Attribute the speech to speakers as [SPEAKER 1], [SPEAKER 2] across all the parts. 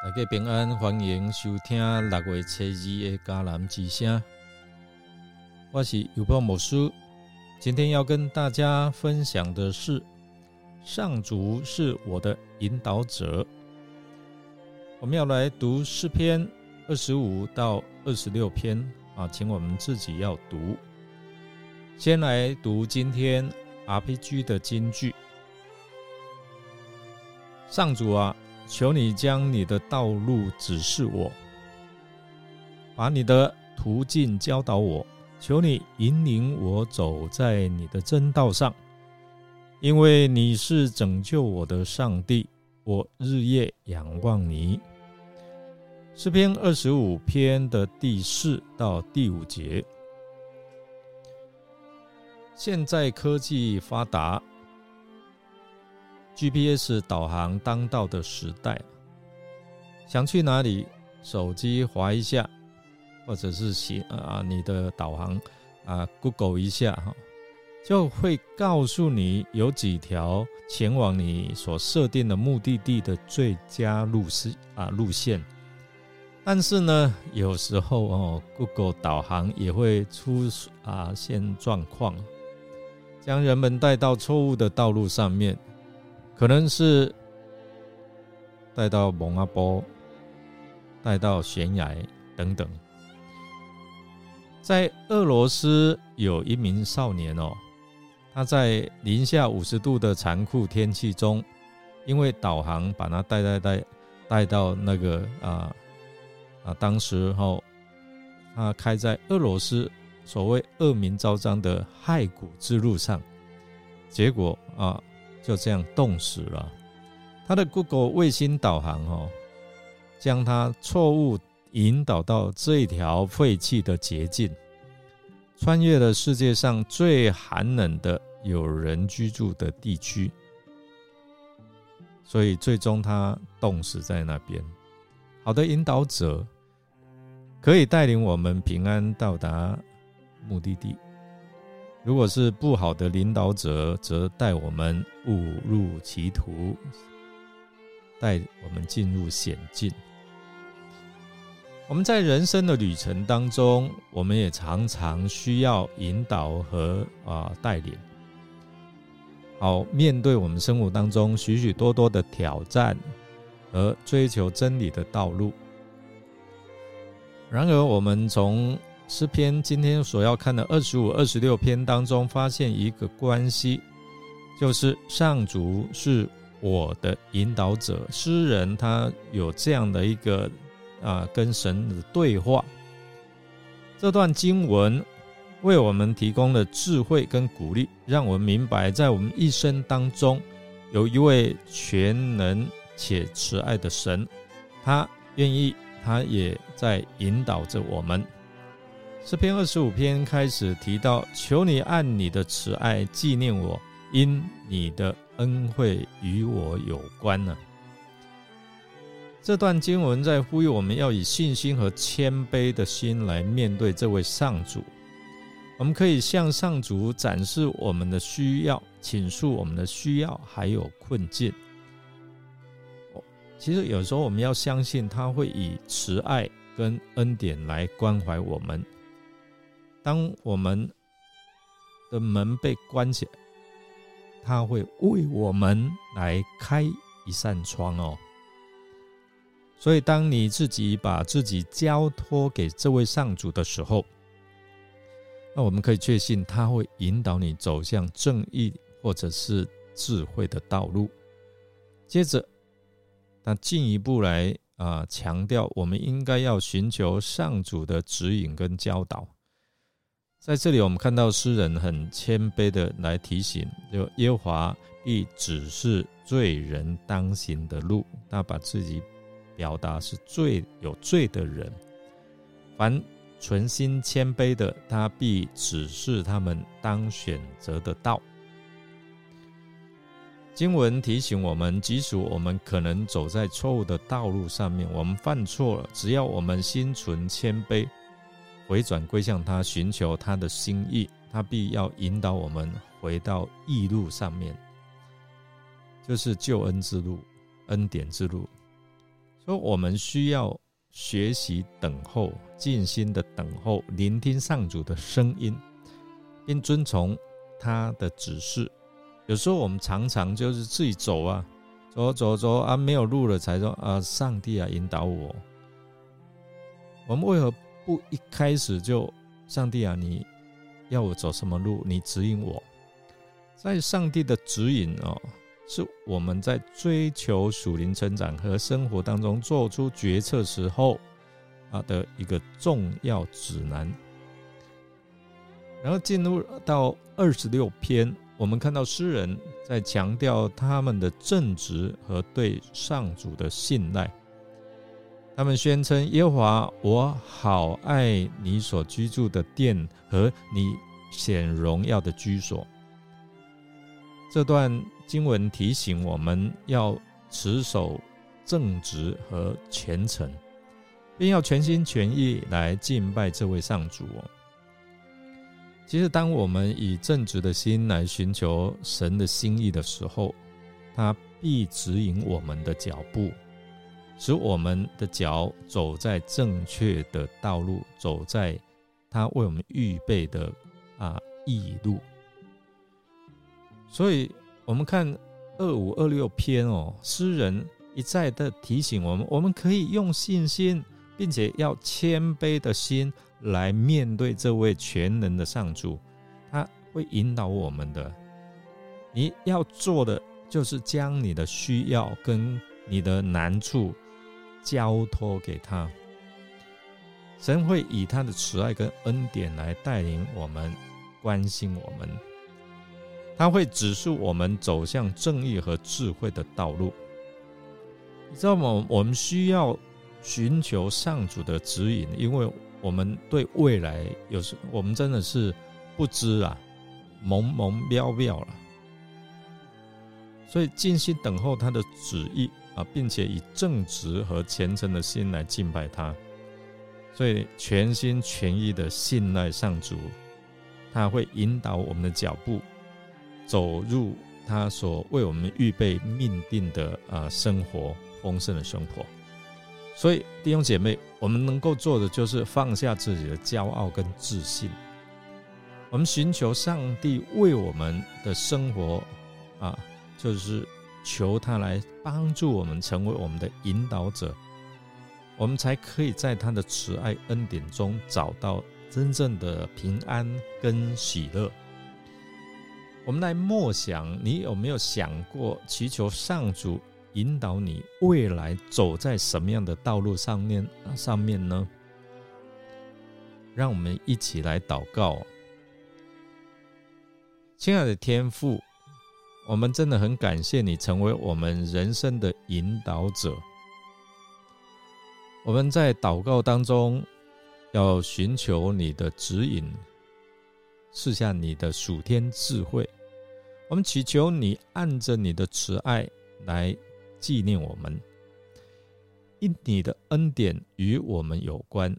[SPEAKER 1] 大家平安，欢迎收听六月初二的迦南之声。我是有报牧师，今天要跟大家分享的是上主是我的引导者。我们要来读诗篇二十五到二十六篇啊，请我们自己要读。先来读今天 RPG 的金句：上主啊。求你将你的道路指示我，把你的途径教导我。求你引领我走在你的真道上，因为你是拯救我的上帝，我日夜仰望你。诗篇二十五篇的第四到第五节。现在科技发达。GPS 导航当道的时代，想去哪里，手机划一下，或者是写啊你的导航啊 Google 一下哈，就会告诉你有几条前往你所设定的目的地的最佳路线啊路线。但是呢，有时候哦，Google 导航也会出啊现状况，将人们带到错误的道路上面。可能是带到蒙阿波，带到悬崖等等。在俄罗斯有一名少年哦，他在零下五十度的残酷天气中，因为导航把他带带带带到那个啊啊，当时候他开在俄罗斯所谓恶名昭彰的骸骨之路上，结果啊。就这样冻死了。他的 Google 卫星导航哦，将他错误引导到这条废弃的捷径，穿越了世界上最寒冷的有人居住的地区，所以最终他冻死在那边。好的引导者可以带领我们平安到达目的地。如果是不好的领导者，则带我们误入歧途，带我们进入险境。我们在人生的旅程当中，我们也常常需要引导和啊带领，好面对我们生活当中许许多多的挑战和追求真理的道路。然而，我们从诗篇今天所要看的二十五、二十六篇当中，发现一个关系，就是上主是我的引导者。诗人他有这样的一个啊，跟神的对话。这段经文为我们提供了智慧跟鼓励，让我们明白，在我们一生当中，有一位全能且慈爱的神，他愿意，他也在引导着我们。诗篇二十五篇开始提到：“求你按你的慈爱纪念我，因你的恩惠与我有关呢。”这段经文在呼吁我们要以信心和谦卑的心来面对这位上主。我们可以向上主展示我们的需要，倾诉我们的需要，还有困境。其实有时候我们要相信，他会以慈爱跟恩典来关怀我们。当我们的门被关起来，他会为我们来开一扇窗哦。所以，当你自己把自己交托给这位上主的时候，那我们可以确信他会引导你走向正义或者是智慧的道路。接着，他进一步来啊强调，我们应该要寻求上主的指引跟教导。在这里，我们看到诗人很谦卑的来提醒，就耶和华必指示罪人当行的路。他把自己表达是罪有罪的人，凡存心谦卑的，他必指示他们当选择的道。经文提醒我们，即使我们可能走在错误的道路上面，我们犯错了，只要我们心存谦卑。回转归向他，寻求他的心意，他必要引导我们回到义路上面，就是救恩之路、恩典之路。所以我们需要学习等候，静心的等候，聆听上主的声音，并遵从他的指示。有时候我们常常就是自己走啊，走走走啊，没有路了才说啊，上帝啊，引导我。我们为何不一开始就上帝啊，你要我走什么路，你指引我？在上帝的指引哦，是我们在追求属灵成长和生活当中做出决策时候啊的一个重要指南。然后进入到二十六篇。我们看到诗人在强调他们的正直和对上主的信赖。他们宣称：“耶和华，我好爱你所居住的殿和你显荣耀的居所。”这段经文提醒我们要持守正直和虔诚，并要全心全意来敬拜这位上主。其实，当我们以正直的心来寻求神的心意的时候，他必指引我们的脚步，使我们的脚走在正确的道路，走在他为我们预备的啊义路。所以，我们看二五二六篇哦，诗人一再的提醒我们，我们可以用信心，并且要谦卑的心。来面对这位全能的上主，他会引导我们的。你要做的就是将你的需要跟你的难处交托给他。神会以他的慈爱跟恩典来带领我们，关心我们。他会指示我们走向正义和智慧的道路。你知道吗？我们需要寻求上主的指引，因为。我们对未来有时，我们真的是不知啊，蒙蒙渺渺了。所以静心等候他的旨意啊，并且以正直和虔诚的心来敬拜他。所以全心全意的信赖上主，他会引导我们的脚步，走入他所为我们预备命定的啊生活丰盛的生活。所以弟兄姐妹，我们能够做的就是放下自己的骄傲跟自信，我们寻求上帝为我们的生活啊，就是求他来帮助我们，成为我们的引导者，我们才可以在他的慈爱恩典中找到真正的平安跟喜乐。我们来默想，你有没有想过祈求上主？引导你未来走在什么样的道路上面上面呢？让我们一起来祷告，亲爱的天父，我们真的很感谢你成为我们人生的引导者。我们在祷告当中要寻求你的指引，试下你的属天智慧。我们祈求你按着你的慈爱来。纪念我们，因你的恩典与我们有关，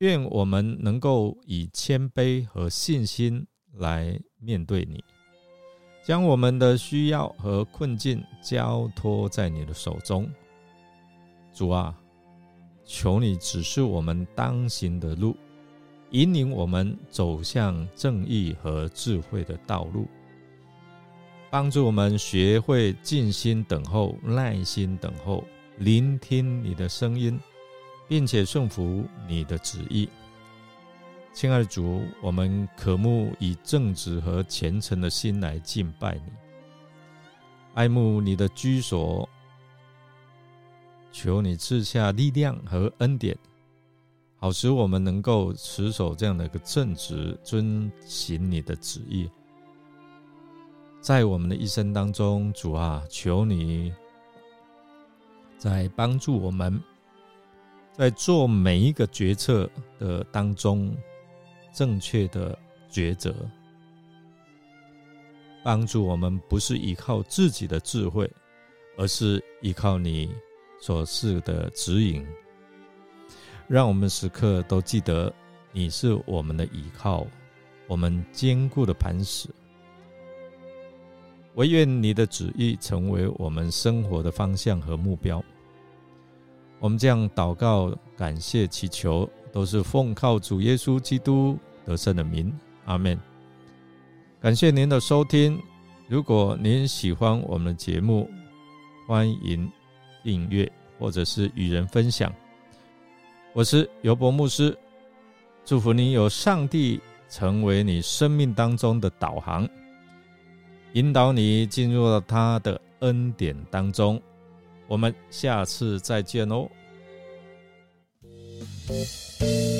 [SPEAKER 1] 愿我们能够以谦卑和信心来面对你，将我们的需要和困境交托在你的手中。主啊，求你指示我们当行的路，引领我们走向正义和智慧的道路。帮助我们学会静心等候、耐心等候、聆听你的声音，并且顺服你的旨意。亲爱的主，我们渴慕以正直和虔诚的心来敬拜你，爱慕你的居所。求你赐下力量和恩典，好使我们能够持守这样的一个正直，遵行你的旨意。在我们的一生当中，主啊，求你在帮助我们，在做每一个决策的当中，正确的抉择，帮助我们不是依靠自己的智慧，而是依靠你所示的指引，让我们时刻都记得你是我们的依靠，我们坚固的磐石。唯愿你的旨意成为我们生活的方向和目标。我们这样祷告、感谢、祈求，都是奉靠主耶稣基督得胜的名。阿门。感谢您的收听。如果您喜欢我们的节目，欢迎订阅或者是与人分享。我是尤伯牧师，祝福您有上帝成为你生命当中的导航，引导你进入了他的恩典当中。我们下次再见哦。Música